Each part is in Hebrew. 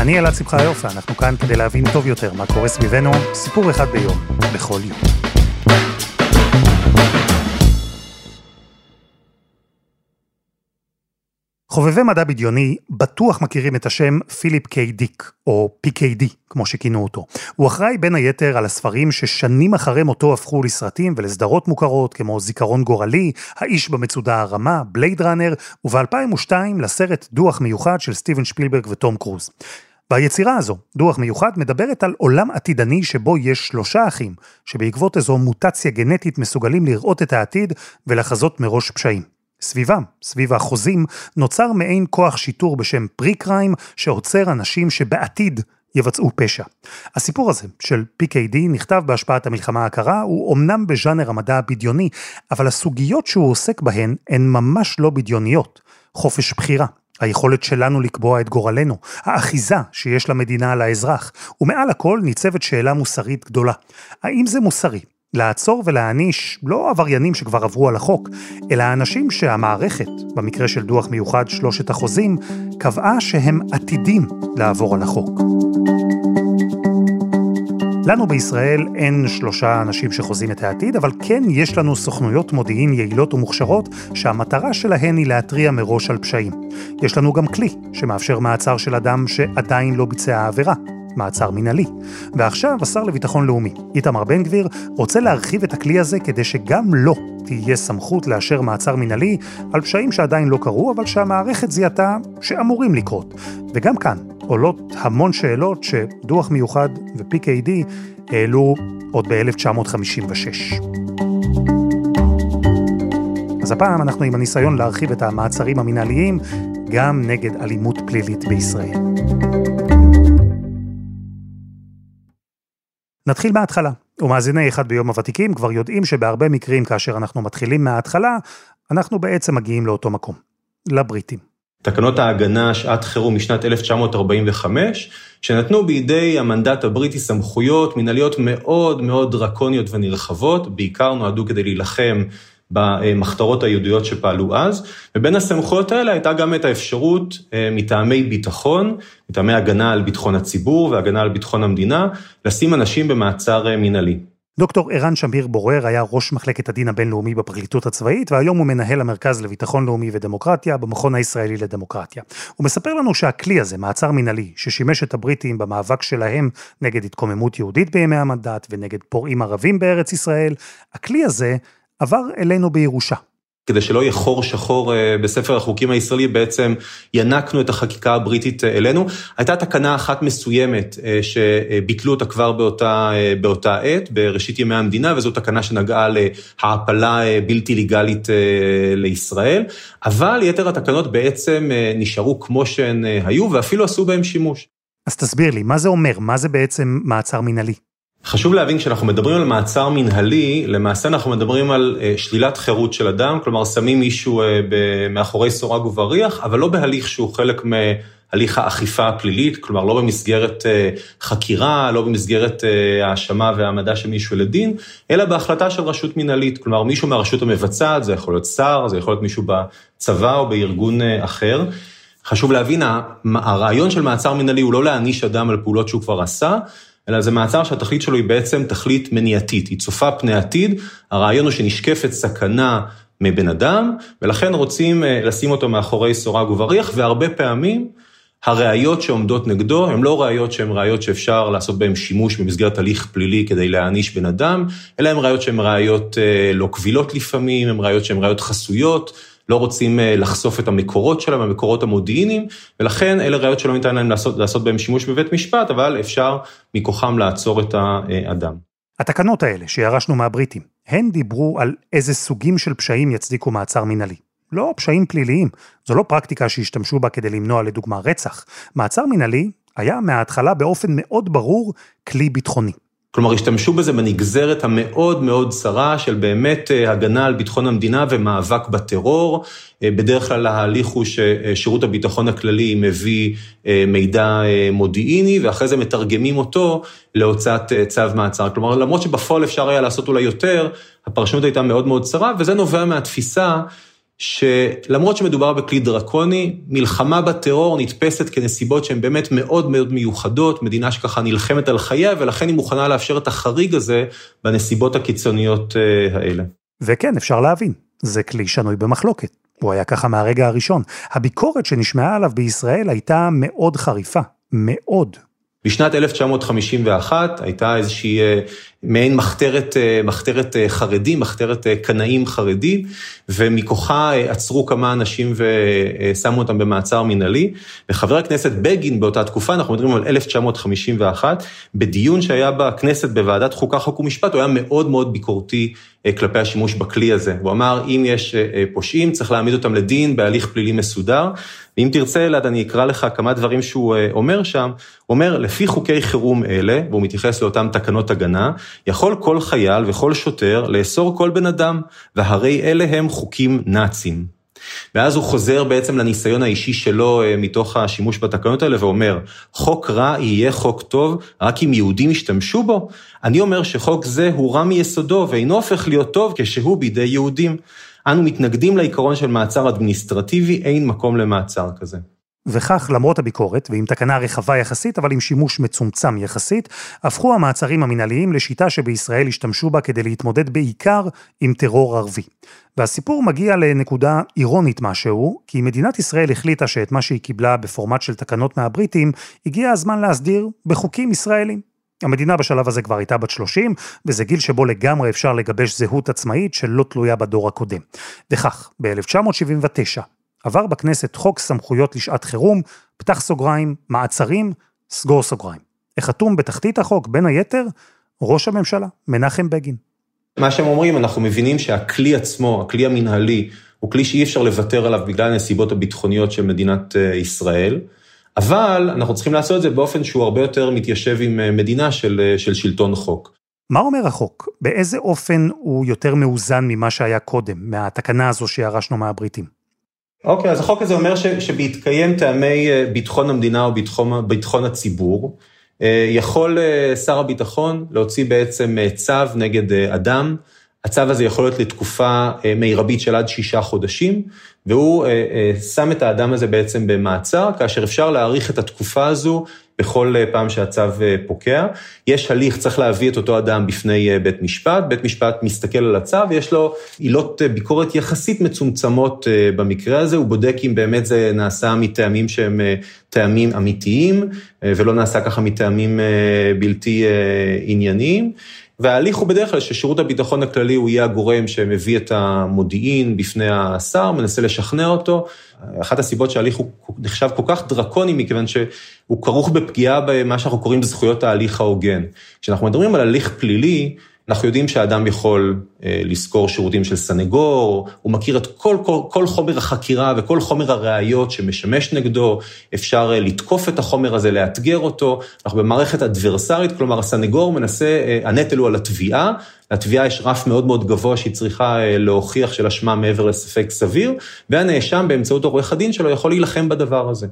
אני אלעד שמחיוף, ואנחנו כאן כדי להבין טוב יותר מה קורה סביבנו, סיפור אחד ביום, בכל יום. חובבי מדע בדיוני בטוח מכירים את השם פיליפ קיי דיק, או PKD, כמו שכינו אותו. הוא אחראי בין היתר על הספרים ששנים אחרי מותו הפכו לסרטים ולסדרות מוכרות, כמו זיכרון גורלי, האיש במצודה הרמה, בלייד ראנר, וב-2002 לסרט דוח מיוחד של סטיבן שפילברג וטום קרוז. והיצירה הזו, דוח מיוחד, מדברת על עולם עתידני שבו יש שלושה אחים, שבעקבות איזו מוטציה גנטית מסוגלים לראות את העתיד ולחזות מראש פשעים. סביבם, סביב החוזים, נוצר מעין כוח שיטור בשם פרי קריים, שעוצר אנשים שבעתיד יבצעו פשע. הסיפור הזה של PKD נכתב בהשפעת המלחמה הקרה, הוא אמנם בז'אנר המדע הבדיוני, אבל הסוגיות שהוא עוסק בהן הן ממש לא בדיוניות. חופש בחירה, היכולת שלנו לקבוע את גורלנו, האחיזה שיש למדינה על האזרח, ומעל הכל ניצבת שאלה מוסרית גדולה. האם זה מוסרי לעצור ולהעניש לא עבריינים שכבר עברו על החוק, אלא אנשים שהמערכת, במקרה של דוח מיוחד שלושת החוזים, קבעה שהם עתידים לעבור על החוק. לנו בישראל אין שלושה אנשים שחוזים את העתיד, אבל כן יש לנו סוכנויות מודיעין יעילות ומוכשרות, שהמטרה שלהן היא להתריע מראש על פשעים. יש לנו גם כלי שמאפשר מעצר של אדם שעדיין לא ביצע עבירה, מעצר מינהלי. ועכשיו השר לביטחון לאומי, איתמר בן גביר, רוצה להרחיב את הכלי הזה כדי שגם לו תהיה סמכות לאשר מעצר מינהלי על פשעים שעדיין לא קרו, אבל שהמערכת זיהתה שאמורים לקרות. וגם כאן עולות המון שאלות שדוח מיוחד ו-PKD העלו עוד ב-1956. אז הפעם אנחנו עם הניסיון להרחיב את המעצרים המינהליים גם נגד אלימות פלילית בישראל. נתחיל מההתחלה. ומאזיני אחד ביום הוותיקים כבר יודעים שבהרבה מקרים כאשר אנחנו מתחילים מההתחלה, אנחנו בעצם מגיעים לאותו מקום, לבריטים. תקנות ההגנה שעת חירום משנת 1945, שנתנו בידי המנדט הבריטי סמכויות מנהליות מאוד מאוד דרקוניות ונרחבות, בעיקר נועדו כדי להילחם במחתרות היהודיות שפעלו אז, ובין הסמכויות האלה הייתה גם את האפשרות אה, מטעמי ביטחון, מטעמי הגנה על ביטחון הציבור והגנה על ביטחון המדינה, לשים אנשים במעצר אה, מנהלי. דוקטור ערן שמיר בורר היה ראש מחלקת הדין הבינלאומי בפרקליטות הצבאית, והיום הוא מנהל המרכז לביטחון לאומי ודמוקרטיה במכון הישראלי לדמוקרטיה. הוא מספר לנו שהכלי הזה, מעצר מנהלי, ששימש את הבריטים במאבק שלהם נגד התקוממות יהודית בימי המנדט ונגד פורעים ערבים בארץ ישראל, הכלי הזה עבר אלינו בירושה. כדי שלא יהיה חור שחור אה, בספר החוקים הישראלי, בעצם ינקנו את החקיקה הבריטית אה, אלינו. הייתה תקנה אחת מסוימת אה, שביטלו אותה כבר באותה, באותה עת, בראשית ימי המדינה, וזו תקנה שנגעה להעפלה בלתי לגלית לישראל, אבל יתר התקנות בעצם נשארו כמו שהן היו, ואפילו עשו בהן שימוש. אז תסביר לי, מה זה אומר? מה זה בעצם מעצר מנהלי? חשוב להבין, כשאנחנו מדברים על מעצר מנהלי, למעשה אנחנו מדברים על אה, שלילת חירות של אדם, כלומר שמים מישהו אה, מאחורי סורג ובריח, אבל לא בהליך שהוא חלק מהליך האכיפה הפלילית, כלומר לא במסגרת אה, חקירה, לא במסגרת האשמה והעמדה של מישהו לדין, אלא בהחלטה של רשות מנהלית, כלומר מישהו מהרשות המבצעת, זה יכול להיות שר, זה יכול להיות מישהו בצבא או בארגון אחר. חשוב להבין, הרעיון של מעצר מנהלי הוא לא להעניש אדם על פעולות שהוא כבר עשה, אלא זה מעצר שהתכלית שלו היא בעצם תכלית מניעתית, היא צופה פני עתיד, הרעיון הוא שנשקפת סכנה מבן אדם, ולכן רוצים אה, לשים אותו מאחורי סורג ובריח, והרבה פעמים הראיות שעומדות נגדו הן לא ראיות שהן ראיות שאפשר לעשות בהן שימוש במסגרת הליך פלילי כדי להעניש בן אדם, אלא הן ראיות שהן ראיות אה, לא קבילות לפעמים, הן ראיות שהן ראיות חסויות, לא רוצים אה, לחשוף את המקורות שלהם, המקורות המודיעיניים, ולכן אלה ראיות שלא ניתן להם לעשות, לעשות בהם שימוש בבית משפט, אבל אפשר מכוחם לעצור את האדם. התקנות האלה שירשנו מהבריטים, הן דיברו על איזה סוגים של פשעים יצדיקו מעצר מנהלי. לא פשעים פליליים, זו לא פרקטיקה שהשתמשו בה כדי למנוע לדוגמה רצח. מעצר מנהלי היה מההתחלה באופן מאוד ברור כלי ביטחוני. כלומר, השתמשו בזה בנגזרת המאוד מאוד צרה של באמת אה, הגנה על ביטחון המדינה ומאבק בטרור. אה, בדרך כלל ההליך הוא ששירות הביטחון הכללי מביא אה, מידע מודיעיני, ואחרי זה מתרגמים אותו להוצאת צו מעצר. כלומר, למרות שבפועל אפשר היה לעשות אולי יותר, הפרשנות הייתה מאוד מאוד צרה, וזה נובע מהתפיסה שלמרות שמדובר בכלי דרקוני, מלחמה בטרור נתפסת כנסיבות שהן באמת מאוד מאוד מיוחדות, מדינה שככה נלחמת על חייה, ולכן היא מוכנה לאפשר את החריג הזה בנסיבות הקיצוניות אה, האלה. וכן, אפשר להבין, זה כלי שנוי במחלוקת. הוא היה ככה מהרגע הראשון. הביקורת שנשמעה עליו בישראל הייתה מאוד חריפה, מאוד. בשנת 1951 הייתה איזושהי אה, מעין מחתרת, אה, מחתרת אה, חרדים, מחתרת קנאים חרדים, ומכוחה עצרו כמה אנשים ושמו אותם במעצר מינהלי. וחבר הכנסת בגין באותה תקופה, אנחנו מדברים על 1951, בדיון שהיה בכנסת בוועדת חוקה, חוק ומשפט, הוא היה מאוד מאוד ביקורתי כלפי השימוש בכלי הזה. הוא אמר, אם יש פושעים, צריך להעמיד אותם לדין בהליך פלילי מסודר. ואם תרצה, אלעד, אני אקרא לך כמה דברים שהוא אומר שם. הוא אומר, לפי חוקי חירום אלה, והוא מתייחס לאותן תקנות הגנה, יכול כל חייל וכל שוטר לאסור כל בן אדם, והרי אלה הם חוקים נאצים. ואז הוא חוזר בעצם לניסיון האישי שלו אה, מתוך השימוש בתקנות האלה ואומר, חוק רע יהיה חוק טוב רק אם יהודים ישתמשו בו? אני אומר שחוק זה הוא רע מיסודו ואינו הופך להיות טוב כשהוא בידי יהודים. אנו מתנגדים לעיקרון של מעצר אדמיניסטרטיבי, אין מקום למעצר כזה. וכך, למרות הביקורת, ועם תקנה רחבה יחסית, אבל עם שימוש מצומצם יחסית, הפכו המעצרים המינהליים לשיטה שבישראל השתמשו בה כדי להתמודד בעיקר עם טרור ערבי. והסיפור מגיע לנקודה אירונית משהו, כי מדינת ישראל החליטה שאת מה שהיא קיבלה בפורמט של תקנות מהבריטים, הגיע הזמן להסדיר בחוקים ישראלים. המדינה בשלב הזה כבר הייתה בת 30, וזה גיל שבו לגמרי אפשר לגבש זהות עצמאית שלא תלויה בדור הקודם. וכך, ב-1979, עבר בכנסת חוק סמכויות לשעת חירום, פתח סוגריים, מעצרים, סגור סוגריים. החתום בתחתית החוק, בין היתר, ראש הממשלה, מנחם בגין. מה שהם אומרים, אנחנו מבינים שהכלי עצמו, הכלי המנהלי, הוא כלי שאי אפשר לוותר עליו בגלל הנסיבות הביטחוניות של מדינת אה, ישראל, אבל אנחנו צריכים לעשות את זה באופן שהוא הרבה יותר מתיישב עם אה, מדינה של, אה, של שלטון חוק. מה אומר החוק? באיזה אופן הוא יותר מאוזן ממה שהיה קודם, מהתקנה הזו שירשנו מהבריטים? אוקיי, אז החוק הזה אומר ש, שבהתקיים טעמי אה, ביטחון המדינה או ביטחון, ביטחון הציבור, אה, יכול אה, שר הביטחון להוציא בעצם צו נגד אדם. הצו הזה יכול להיות לתקופה מרבית של עד שישה חודשים, והוא שם את האדם הזה בעצם במעצר, כאשר אפשר להאריך את התקופה הזו בכל אה, פעם שהצו אה, פוקע. יש הליך, צריך להביא את אותו אדם בפני אה, בית משפט, בית משפט מסתכל על הצו, יש לו עילות ביקורת יחסית מצומצמות במקרה הזה, הוא בודק אם באמת זה נעשה מטעמים שהם טעמים אמיתיים, ולא נעשה ככה מטעמים בלתי ענייניים. וההליך הוא בדרך כלל ששירות הביטחון הכללי הוא יהיה הגורם שמביא את המודיעין בפני השר, מנסה לשכנע אותו. אחת הסיבות שההליך הוא נחשב כל כך דרקוני, מכיוון שהוא כרוך בפגיעה במה שאנחנו קוראים זכויות ההליך ההוגן. כשאנחנו מדברים על הליך פלילי, אנחנו יודעים שהאדם יכול אה, לשכור שירותים של סנגור, הוא מכיר את כל, כל, כל חומר החקירה וכל חומר הראיות שמשמש נגדו, אפשר אה, לתקוף את החומר הזה, לאתגר אותו. אנחנו במערכת אדברסרית, כלומר הסנגור מנסה, אה, הנטל הוא על התביעה, לתביעה יש רף מאוד מאוד גבוה שהיא צריכה להוכיח של אשמה מעבר לספק סביר, והנאשם באמצעות עורך הדין שלו יכול להילחם בדבר הזה.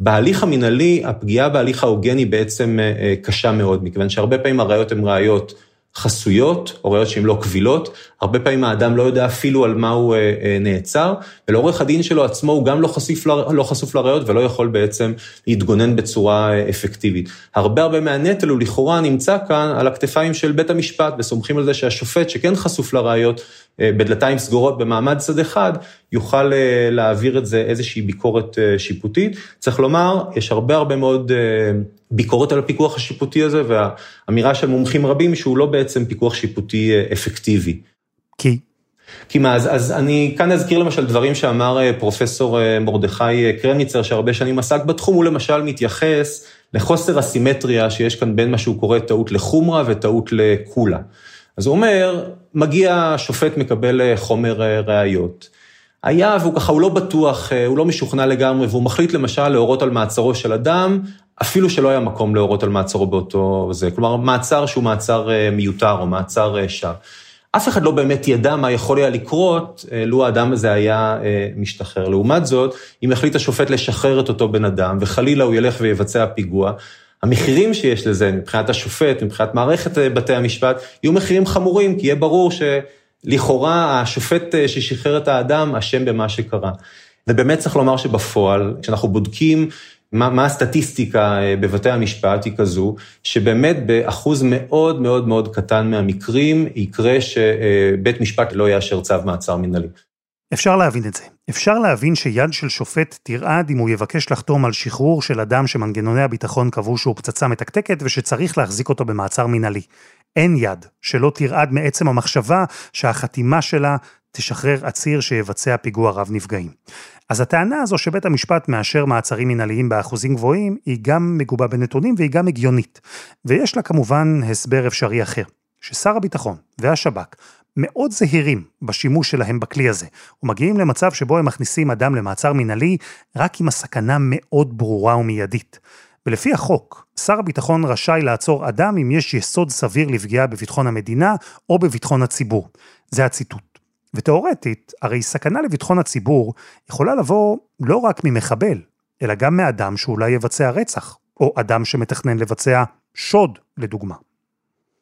בהליך המינהלי, הפגיעה בהליך ההוגן היא בעצם קשה מאוד, מכיוון שהרבה פעמים הראיות הן ראיות חסויות, או ראיות שהן לא קבילות, הרבה פעמים האדם לא יודע אפילו על מה הוא אה, אה, נעצר, ולעורך הדין שלו עצמו הוא גם לא חשוף, לא חשוף לראיות ולא יכול בעצם להתגונן בצורה אה, אפקטיבית. הרבה הרבה מהנטל הוא לכאורה נמצא כאן על הכתפיים של בית המשפט, וסומכים על זה שהשופט שכן חשוף לראיות, בדלתיים סגורות במעמד צד אחד, יוכל להעביר את זה איזושהי ביקורת שיפוטית. צריך לומר, יש הרבה הרבה מאוד ביקורת על הפיקוח השיפוטי הזה, והאמירה של מומחים רבים שהוא לא בעצם פיקוח שיפוטי אה, אפקטיבי. כי? כי מה, אז, אז אני כאן אזכיר למשל דברים שאמר אה, פרופסור אה, מרדכי קרמניצר, שהרבה שנים עסק בתחום, הוא למשל מתייחס לחוסר הסימטריה שיש כאן בין מה שהוא קורא טעות לחומרה וטעות לקולה. אז הוא אומר, מגיע שופט מקבל חומר ראיות. היה, והוא ככה, הוא לא בטוח, הוא לא משוכנע לגמרי, והוא מחליט למשל להורות על מעצרו של אדם אפילו שלא היה מקום להורות על מעצרו באותו זה. כלומר, מעצר שהוא מעצר מיותר או מעצר שווא. אף אחד לא באמת ידע מה יכול היה לקרות לו האדם הזה היה משתחרר. לעומת זאת, אם החליט השופט לשחרר את אותו בן אדם, וחלילה הוא ילך ויבצע פיגוע, המחירים שיש לזה מבחינת השופט, מבחינת מערכת בתי המשפט, יהיו מחירים חמורים, כי יהיה ברור שלכאורה השופט ששחרר את האדם אשם במה שקרה. ובאמת צריך לומר שבפועל, כשאנחנו בודקים מה, מה הסטטיסטיקה בבתי המשפט היא כזו, שבאמת באחוז מאוד מאוד מאוד קטן מהמקרים יקרה שבית משפט לא יאשר צו מעצר מנהלי. אפשר להבין את זה. אפשר להבין שיד של שופט תרעד אם הוא יבקש לחתום על שחרור של אדם שמנגנוני הביטחון קבעו שהוא פצצה מתקתקת ושצריך להחזיק אותו במעצר מנהלי. אין יד שלא תרעד מעצם המחשבה שהחתימה שלה תשחרר עציר שיבצע פיגוע רב נפגעים. אז הטענה הזו שבית המשפט מאשר מעצרים מנהליים באחוזים גבוהים, היא גם מגובה בנתונים והיא גם הגיונית. ויש לה כמובן הסבר אפשרי אחר, ששר הביטחון והשב"כ מאוד זהירים בשימוש שלהם בכלי הזה, ומגיעים למצב שבו הם מכניסים אדם למעצר מנהלי רק אם הסכנה מאוד ברורה ומיידית. ולפי החוק, שר הביטחון רשאי לעצור אדם אם יש יסוד סביר לפגיעה בביטחון המדינה או בביטחון הציבור. זה הציטוט. ותאורטית, הרי סכנה לביטחון הציבור יכולה לבוא לא רק ממחבל, אלא גם מאדם שאולי יבצע רצח, או אדם שמתכנן לבצע שוד, לדוגמה.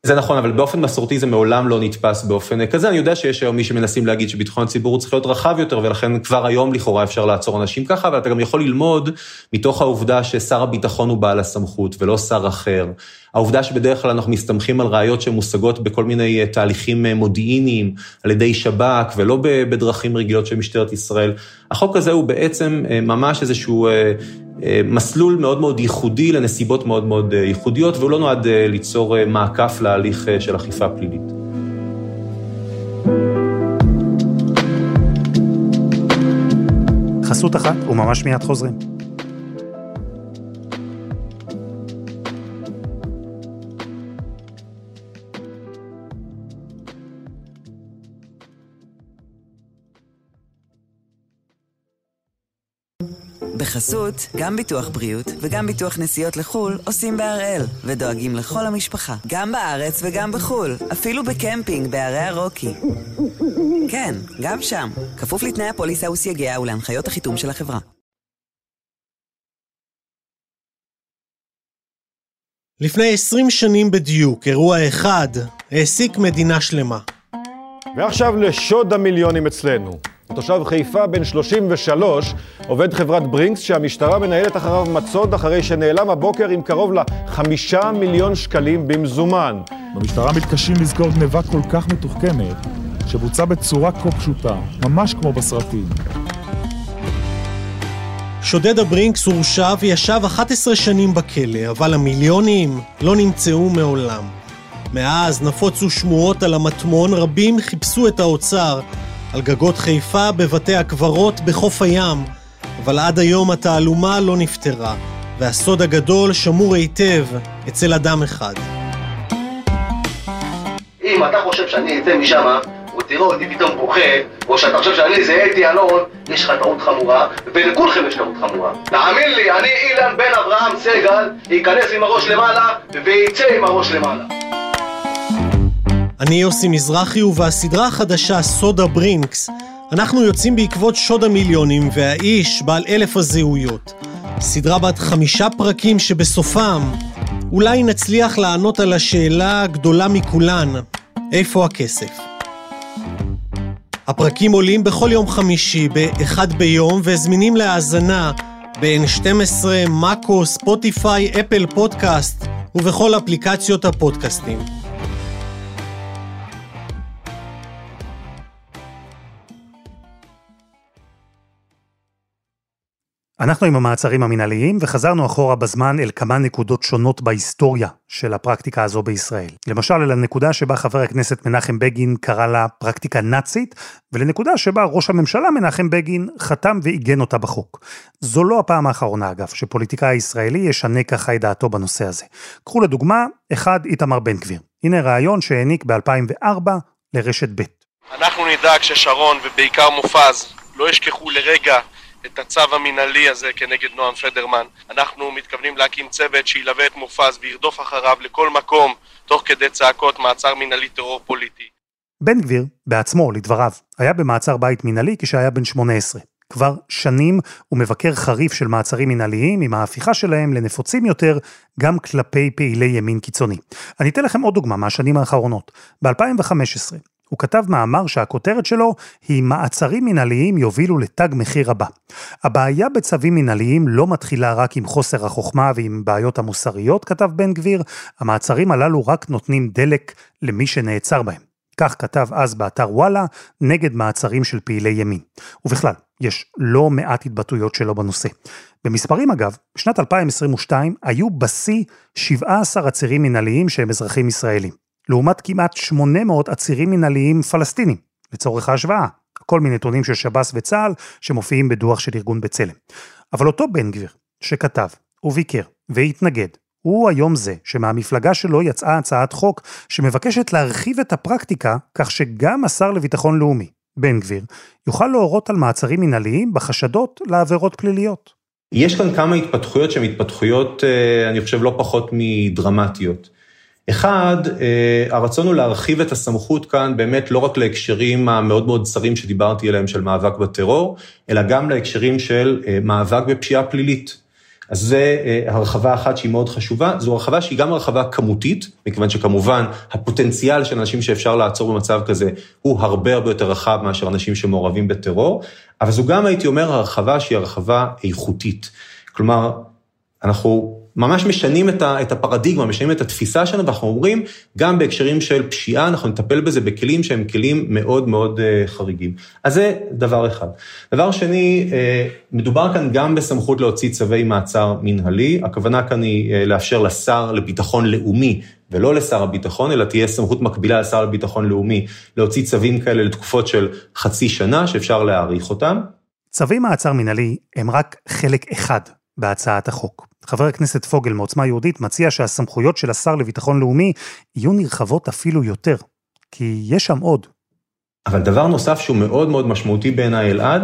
זה נכון, אבל באופן מסורתי זה מעולם לא נתפס באופן כזה. אני יודע שיש היום מי שמנסים להגיד שביטחון הציבור צריך להיות רחב יותר, ולכן כבר היום לכאורה אפשר לעצור אנשים ככה, אבל אתה גם יכול ללמוד מתוך העובדה ששר הביטחון הוא בעל הסמכות ולא שר אחר. העובדה שבדרך כלל אנחנו מסתמכים על ראיות שמושגות בכל מיני תהליכים מודיעיניים על ידי שב"כ ולא בדרכים רגילות של משטרת ישראל. החוק הזה הוא בעצם ממש איזשהו מסלול מאוד מאוד ייחודי לנסיבות מאוד מאוד ייחודיות, והוא לא נועד ליצור מעקף להליך של אכיפה פלילית. חסות אחת וממש מיד חוזרים. בחסות, גם ביטוח בריאות וגם ביטוח נסיעות לחו"ל עושים בהראל, ודואגים לכל המשפחה, גם בארץ וגם בחו"ל, אפילו בקמפינג בערי הרוקי. כן, גם שם, כפוף לתנאי הפוליסה וסייגיה ולהנחיות החיתום של החברה. לפני 20 שנים בדיוק, אירוע אחד העסיק מדינה שלמה. ועכשיו לשוד המיליונים אצלנו. תושב חיפה בן 33, עובד חברת ברינקס שהמשטרה מנהלת אחריו מצוד אחרי שנעלם הבוקר עם קרוב לחמישה מיליון שקלים במזומן. במשטרה מתקשים לזכור גניבה כל כך מתוחכמת, שבוצעה בצורה כה פשוטה, ממש כמו בסרטים. שודד הברינקס הורשע וישב 11 שנים בכלא, אבל המיליונים לא נמצאו מעולם. מאז נפוצו שמועות על המטמון, רבים חיפשו את האוצר על גגות חיפה, בבתי הקברות, בחוף הים, אבל עד היום התעלומה לא נפתרה, והסוד הגדול שמור היטב אצל אדם אחד. אם אתה חושב שאני אצא משם, או תראה אותי פתאום בוכה, או שאתה חושב שאני זה אתי אלון, יש לך טעות חמורה, ולכולכם יש טעות חמורה. תאמין לי, אני אילן בן אברהם סגל, ייכנס עם הראש למעלה, ויצא עם הראש למעלה. אני יוסי מזרחי, ובסדרה החדשה סוד הברינקס, אנחנו יוצאים בעקבות שוד המיליונים והאיש בעל אלף הזהויות. סדרה בת חמישה פרקים שבסופם אולי נצליח לענות על השאלה הגדולה מכולן, איפה הכסף? הפרקים עולים בכל יום חמישי באחד ביום וזמינים להאזנה ב-N12, מאקו, ספוטיפיי, אפל פודקאסט ובכל אפליקציות הפודקאסטים. אנחנו עם המעצרים המנהליים וחזרנו אחורה בזמן אל כמה נקודות שונות בהיסטוריה של הפרקטיקה הזו בישראל. למשל אל הנקודה שבה חבר הכנסת מנחם בגין קרא לה פרקטיקה נאצית, ולנקודה שבה ראש הממשלה מנחם בגין חתם ועיגן אותה בחוק. זו לא הפעם האחרונה אגב, שפוליטיקאי ישראלי ישנה ככה את דעתו בנושא הזה. קחו לדוגמה, אחד איתמר בן גביר. הנה ראיון שהעניק ב-2004 לרשת ב'. אנחנו נדאג ששרון ובעיקר מופז לא ישכחו לרגע את הצו המינהלי הזה כנגד נועם פדרמן. אנחנו מתכוונים להקים צוות שילווה את מופז וירדוף אחריו לכל מקום, תוך כדי צעקות מעצר מינהלי טרור פוליטי. בן גביר, בעצמו, לדבריו, היה במעצר בית מינהלי כשהיה בן 18. כבר שנים הוא מבקר חריף של מעצרים מנהליים עם ההפיכה שלהם לנפוצים יותר גם כלפי פעילי ימין קיצוני. אני אתן לכם עוד דוגמה מהשנים האחרונות. ב-2015 הוא כתב מאמר שהכותרת שלו היא מעצרים מנהליים יובילו לתג מחיר הבא. הבעיה בצווים מנהליים לא מתחילה רק עם חוסר החוכמה ועם בעיות המוסריות, כתב בן גביר, המעצרים הללו רק נותנים דלק למי שנעצר בהם. כך כתב אז באתר וואלה נגד מעצרים של פעילי ימין. ובכלל, יש לא מעט התבטאויות שלו בנושא. במספרים אגב, בשנת 2022 היו בשיא 17 עצירים מנהליים שהם אזרחים ישראלים. לעומת כמעט 800 עצירים מנהליים פלסטינים, לצורך ההשוואה. כל מיני נתונים של שב"ס וצה"ל שמופיעים בדוח של ארגון בצלם. אבל אותו בן גביר, שכתב, וביקר, והתנגד, הוא היום זה שמהמפלגה שלו יצאה הצעת חוק שמבקשת להרחיב את הפרקטיקה כך שגם השר לביטחון לאומי, בן גביר, יוכל להורות על מעצרים מנהליים בחשדות לעבירות פליליות. יש כאן כמה התפתחויות שהן התפתחויות, אה, אני חושב, לא פחות מדרמטיות. אחד, אה, הרצון הוא להרחיב את הסמכות כאן באמת לא רק להקשרים המאוד מאוד צרים שדיברתי עליהם של מאבק בטרור, אלא גם להקשרים של אה, מאבק בפשיעה פלילית. אז זה אה, הרחבה אחת שהיא מאוד חשובה, זו הרחבה שהיא גם הרחבה כמותית, מכיוון שכמובן הפוטנציאל של אנשים שאפשר לעצור במצב כזה הוא הרבה הרבה יותר רחב מאשר אנשים שמעורבים בטרור, אבל זו גם הייתי אומר הרחבה שהיא הרחבה איכותית. כלומר, אנחנו ממש משנים את הפרדיגמה, משנים את התפיסה שלנו, ואנחנו אומרים, גם בהקשרים של פשיעה, אנחנו נטפל בזה בכלים שהם כלים מאוד מאוד אה, חריגים. אז זה דבר אחד. דבר שני, אה, מדובר כאן גם בסמכות להוציא צווי מעצר מנהלי, הכוונה כאן היא אה, לאפשר לשר לביטחון לאומי, ולא לשר הביטחון, אלא תהיה סמכות מקבילה לשר לביטחון לאומי, להוציא צווים כאלה לתקופות של חצי שנה, שאפשר להאריך אותם. צווי מעצר מנהלי הם רק חלק אחד בהצעת החוק. חבר הכנסת פוגל מעוצמה יהודית מציע שהסמכויות של השר לביטחון לאומי יהיו נרחבות אפילו יותר, כי יש שם עוד. אבל דבר נוסף שהוא מאוד מאוד משמעותי בעיניי אלעד,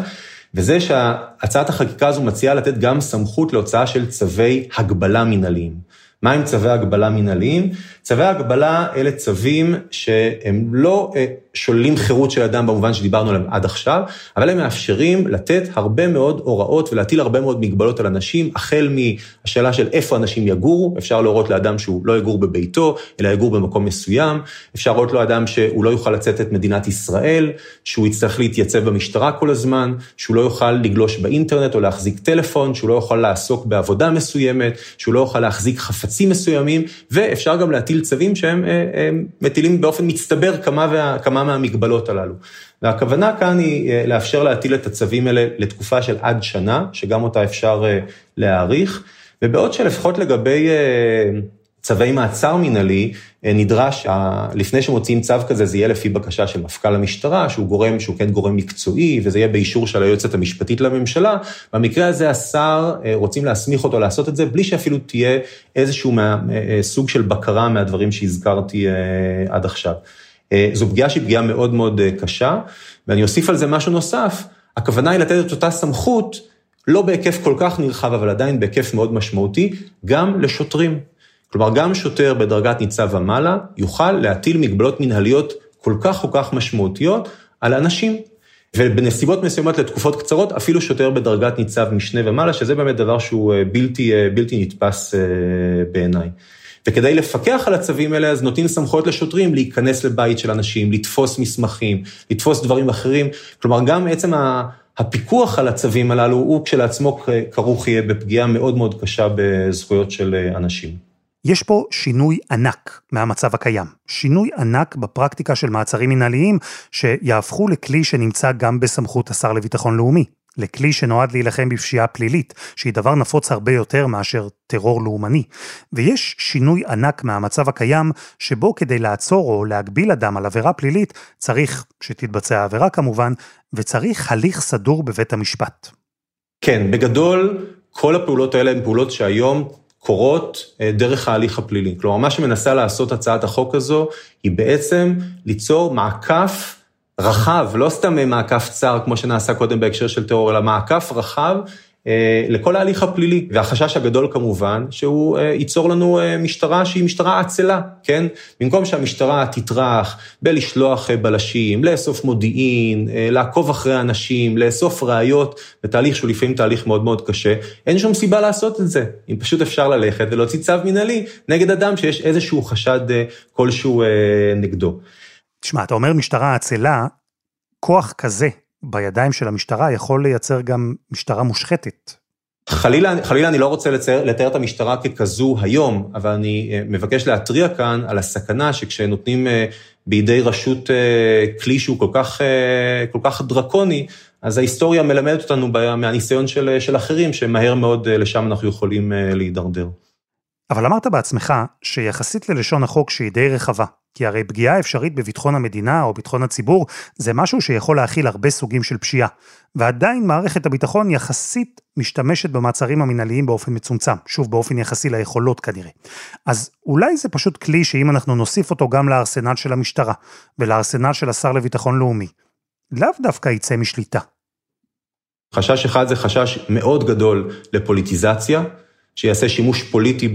וזה שהצעת החקיקה הזו מציעה לתת גם סמכות להוצאה של צווי הגבלה מנהליים. מה עם צווי הגבלה מנהליים? צווי הגבלה אלה צווים שהם לא אה, שוללים חירות של אדם במובן שדיברנו עליהם עד עכשיו, אבל הם מאפשרים לתת הרבה מאוד הוראות ולהטיל הרבה מאוד מגבלות על אנשים, החל מהשאלה של איפה אנשים יגורו, אפשר להורות לאדם שהוא לא יגור בביתו, אלא יגור במקום מסוים, אפשר להורות לאדם שהוא לא יוכל לצאת את מדינת ישראל, שהוא יצטרך להתייצב במשטרה כל הזמן, שהוא לא יוכל לגלוש באינטרנט או להחזיק טלפון, שהוא לא יוכל לעסוק בעבודה מסוימת, שהוא לא יוכל להחזיק חפצים מסוימים, ואפשר גם להטיל צווים שהם אה, אה, מטילים באופן מצטבר כמה, וה, כמה מהמגבלות הללו. והכוונה כאן היא אה, לאפשר להטיל את הצווים האלה לתקופה של עד שנה, שגם אותה אפשר להאריך, ובעוד שלפחות לגבי צווי מעצר מנהלי, אה, נדרש, לפני שמוציאים צו כזה, זה יהיה לפי בקשה של מפכ"ל המשטרה, שהוא גורם, שהוא כן גורם מקצועי, וזה יהיה באישור של היועצת המשפטית לממשלה. במקרה הזה השר, אה, רוצים להסמיך אותו לעשות את זה, בלי שאפילו תהיה איזשהו מה, אה, סוג של בקרה מהדברים שהזכרתי עד עכשיו. זו פגיעה שהיא פגיעה מאוד מאוד קשה, ואני אוסיף על זה משהו נוסף, הכוונה היא לתת את אותה סמכות, לא בהיקף כל כך נרחב, אבל עדיין בהיקף מאוד משמעותי, גם לשוטרים. כלומר, גם שוטר בדרגת ניצב ומעלה יוכל להטיל מגבלות מנהליות כל כך כל כך משמעותיות על אנשים. ובנסיבות מסוימות לתקופות קצרות, אפילו שוטר בדרגת ניצב משנה ומעלה, שזה באמת דבר שהוא אה, בלתי, אה, בלתי נתפס אה, בעיניי. וכדי לפקח על הצווים האלה, אז נותנים סמכויות לשוטרים להיכנס לבית של אנשים, לתפוס מסמכים, לתפוס דברים אחרים. כלומר, גם עצם הפיקוח על הצווים הללו, הוא כשלעצמו כרוך יהיה בפגיעה מאוד מאוד קשה בזכויות של אנשים. יש פה שינוי ענק מהמצב הקיים. שינוי ענק בפרקטיקה של מעצרים מנהליים, שיהפכו לכלי שנמצא גם בסמכות השר לביטחון לאומי. לכלי שנועד להילחם בפשיעה פלילית, שהיא דבר נפוץ הרבה יותר מאשר טרור לאומני. ויש שינוי ענק מהמצב הקיים, שבו כדי לעצור או להגביל אדם על עבירה פלילית, צריך שתתבצע העבירה כמובן, וצריך הליך סדור בבית המשפט. כן, בגדול, כל הפעולות האלה הן פעולות שהיום קורות אה, דרך ההליך הפלילי. כלומר, מה שמנסה לעשות הצעת החוק הזו, היא בעצם ליצור מעקף רחב, לא סתם מעקף צר כמו שנעשה קודם בהקשר של טרור, אלא מעקף רחב לכל ההליך הפלילי. והחשש הגדול כמובן, שהוא אה, ייצור לנו אה, משטרה שהיא משטרה עצלה, כן? במקום שהמשטרה תטרח בלשלוח בלשים, לאסוף מודיעין, לעקוב אחרי אנשים, לאסוף ראיות, בתהליך שהוא לפעמים תהליך מאוד מאוד קשה, אין שום סיבה לעשות את זה. אם פשוט אפשר ללכת ולהוציא צו מנהלי נגד אדם שיש איזשהו חשד כלשהו נגדו. תשמע, אתה אומר משטרה עצלה, כוח כזה בידיים של המשטרה יכול לייצר גם משטרה מושחתת. חלילה, חלילה אני לא רוצה לצייר, לתאר את המשטרה ככזו היום, אבל אני אה, מבקש להתריע כאן על הסכנה שכשנותנים אה, בידי רשות אה, כלי שהוא כל כך, כל כך דרקוני, אז ההיסטוריה מלמדת אותנו מהניסיון של, של אחרים, שמהר מאוד לשם אנחנו יכולים להידרדר. אבל אמרת בעצמך שיחסית ללשון החוק שהיא די רחבה, כי הרי פגיעה אפשרית בביטחון המדינה או ביטחון הציבור זה משהו שיכול להכיל הרבה סוגים של פשיעה. ועדיין מערכת הביטחון יחסית משתמשת במעצרים המינהליים באופן מצומצם, שוב באופן יחסי ליכולות כנראה. אז אולי זה פשוט כלי שאם אנחנו נוסיף אותו גם לארסנל של המשטרה ולארסנל של השר לביטחון לאומי, לאו דווקא יצא משליטה. חשש אחד זה חשש מאוד גדול לפוליטיזציה. שיעשה שימוש פוליטי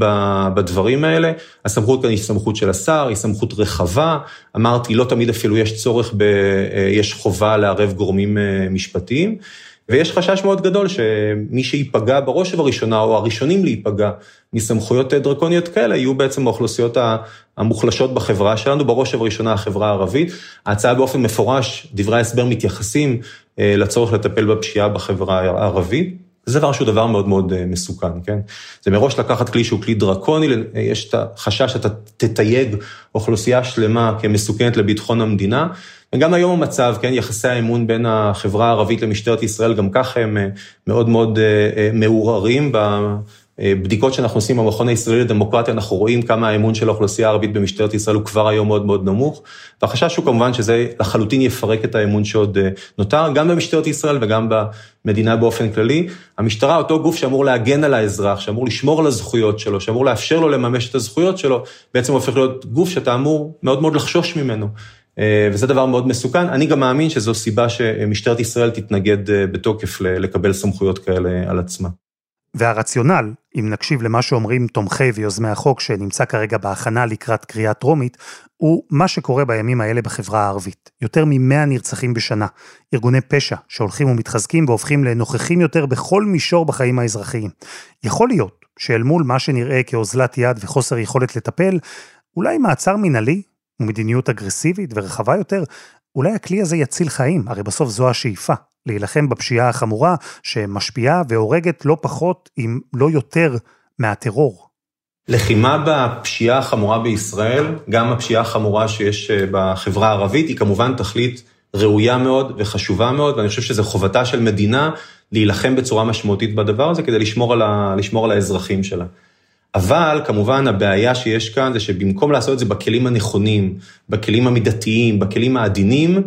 בדברים האלה. הסמכות כאן היא סמכות של השר, היא סמכות רחבה. אמרתי, לא תמיד אפילו יש צורך, ב, אה, יש חובה לערב גורמים אה, משפטיים. ויש חשש מאוד גדול שמי שייפגע בראש ובראשונה, או הראשונים להיפגע מסמכויות דרקוניות כאלה, יהיו בעצם האוכלוסיות המוחלשות בחברה שלנו, בראש ובראשונה החברה הערבית. ההצעה באופן מפורש, דברי ההסבר מתייחסים אה, לצורך לטפל בפשיעה בחברה הערבית. זה דבר שהוא דבר מאוד מאוד אה, מסוכן, כן? זה מראש לקחת כלי שהוא כלי דרקוני, יש את החשש שאתה תתייג אוכלוסייה שלמה כמסוכנת לביטחון המדינה, וגם היום המצב, כן, יחסי האמון בין החברה הערבית למשטרת ישראל, גם ככה הם אה, מאוד מאוד אה, מעורערים בדיקות שאנחנו עושים במכון הישראלי לדמוקרטיה, אנחנו רואים כמה האמון של האוכלוסייה הערבית במשטרת ישראל הוא כבר היום מאוד מאוד נמוך, והחשש הוא כמובן שזה לחלוטין יפרק את האמון שעוד אה, נותר, גם במשטרת ישראל וגם במדינה באופן כללי. המשטרה, אותו גוף שאמור להגן על האזרח, שאמור לשמור על הזכויות שלו, שאמור לאפשר לו לממש את הזכויות שלו, בעצם הופך להיות גוף שאתה אמור מאוד מאוד לחשוש ממנו. אה, וזה דבר מאוד מסוכן. אני גם מאמין שזו סיבה שמשטרת ישראל תתנגד אה, בתוקף לקבל סמכויות כאלה על עצמה. והרציונל, אם נקשיב למה שאומרים תומכי ויוזמי החוק שנמצא כרגע בהכנה לקראת קריאה טרומית, הוא מה שקורה בימים האלה בחברה הערבית. יותר מ-100 נרצחים בשנה. ארגוני פשע שהולכים ומתחזקים והופכים לנוכחים יותר בכל מישור בחיים האזרחיים. יכול להיות שאל מול מה שנראה כאוזלת יד וחוסר יכולת לטפל, אולי מעצר מינהלי ומדיניות אגרסיבית ורחבה יותר, אולי הכלי הזה יציל חיים, הרי בסוף זו השאיפה. להילחם בפשיעה החמורה שמשפיעה והורגת לא פחות, אם לא יותר, מהטרור. לחימה בפשיעה החמורה בישראל, גם הפשיעה החמורה שיש אה, בחברה הערבית, היא כמובן תכלית ראויה מאוד וחשובה מאוד, ואני חושב שזו חובתה של מדינה להילחם בצורה משמעותית בדבר הזה כדי לשמור על, ה, לשמור על האזרחים שלה. אבל כמובן הבעיה שיש כאן זה שבמקום לעשות את זה בכלים הנכונים, בכלים המידתיים, בכלים העדינים,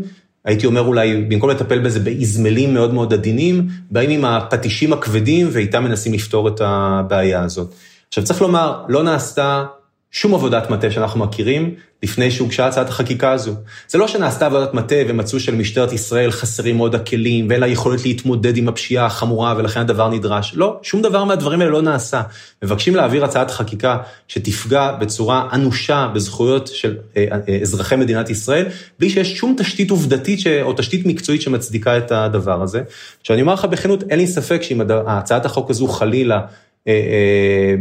הייתי אומר אולי, במקום לטפל בזה באזמלים מאוד מאוד עדינים, באים עם הפטישים הכבדים ואיתם מנסים לפתור את הבעיה הזאת. עכשיו צריך לומר, לא נעשתה שום עבודת מטה שאנחנו מכירים לפני שהוגשה הצעת החקיקה הזו. זה לא שנעשתה עבודת מטה ומצאו שלמשטרת ישראל חסרים מאוד הכלים ואין לה יכולת להתמודד עם הפשיעה החמורה ולכן הדבר נדרש. לא, שום דבר מהדברים האלה לא נעשה. מבקשים להעביר הצעת חקיקה שתפגע בצורה אנושה בזכויות של אה, אה, אזרחי מדינת ישראל, בלי שיש שום תשתית עובדתית ש... או תשתית מקצועית שמצדיקה את הדבר הזה. עכשיו אומר לך בכנות, אין לי ספק שאם הצעת החוק הזו חלילה אה, אה,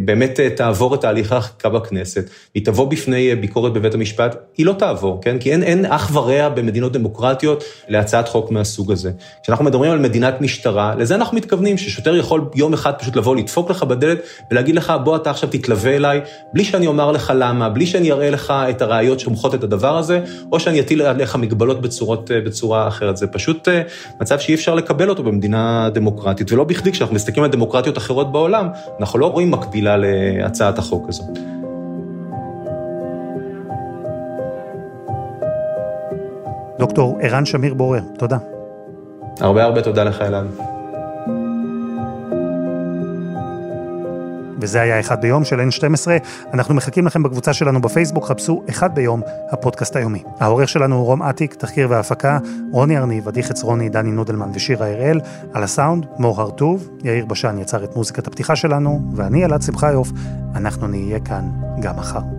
באמת אה, תעבור את תהליך החקיקה בכנסת, היא תבוא בפני ביקורת בבית המשפט, היא לא תעבור, כן? כי אין, אין אח ורע במדינות דמוקרטיות להצעת חוק מהסוג הזה. כשאנחנו מדברים על מדינת משטרה, לזה אנחנו מתכוונים, ששוטר יכול יום אחד פשוט לבוא, לדפוק לך בדלת ולהגיד לך, בוא אתה עכשיו תתלווה אליי, בלי שאני אומר לך למה, בלי שאני אראה לך את הראיות שמוכות את הדבר הזה, או שאני אטיל עליך מגבלות בצורות, בצורה אחרת. זה פשוט מצב שאי אפשר לקבל אותו במדינה דמוקרטית, ולא בכדי, כשאנחנו מסתכלים על דמוקרטיות אחרות בעולם, אנחנו לא רואים מקבילה להצעת החוק הזאת. דוקטור ערן שמיר בורר, תודה. הרבה הרבה תודה לך, אלעד. וזה היה אחד ביום של N12. אנחנו מחכים לכם בקבוצה שלנו בפייסבוק, חפשו אחד ביום, הפודקאסט היומי. העורך שלנו הוא רום אטיק, תחקיר והפקה, רוני ארניב, עדי חצרוני, דני נודלמן ושירה הראל, על הסאונד, מור הרטוב, יאיר בשן יצר את מוזיקת הפתיחה שלנו, ואני אלעד שמחיוף, אנחנו נהיה כאן גם מחר.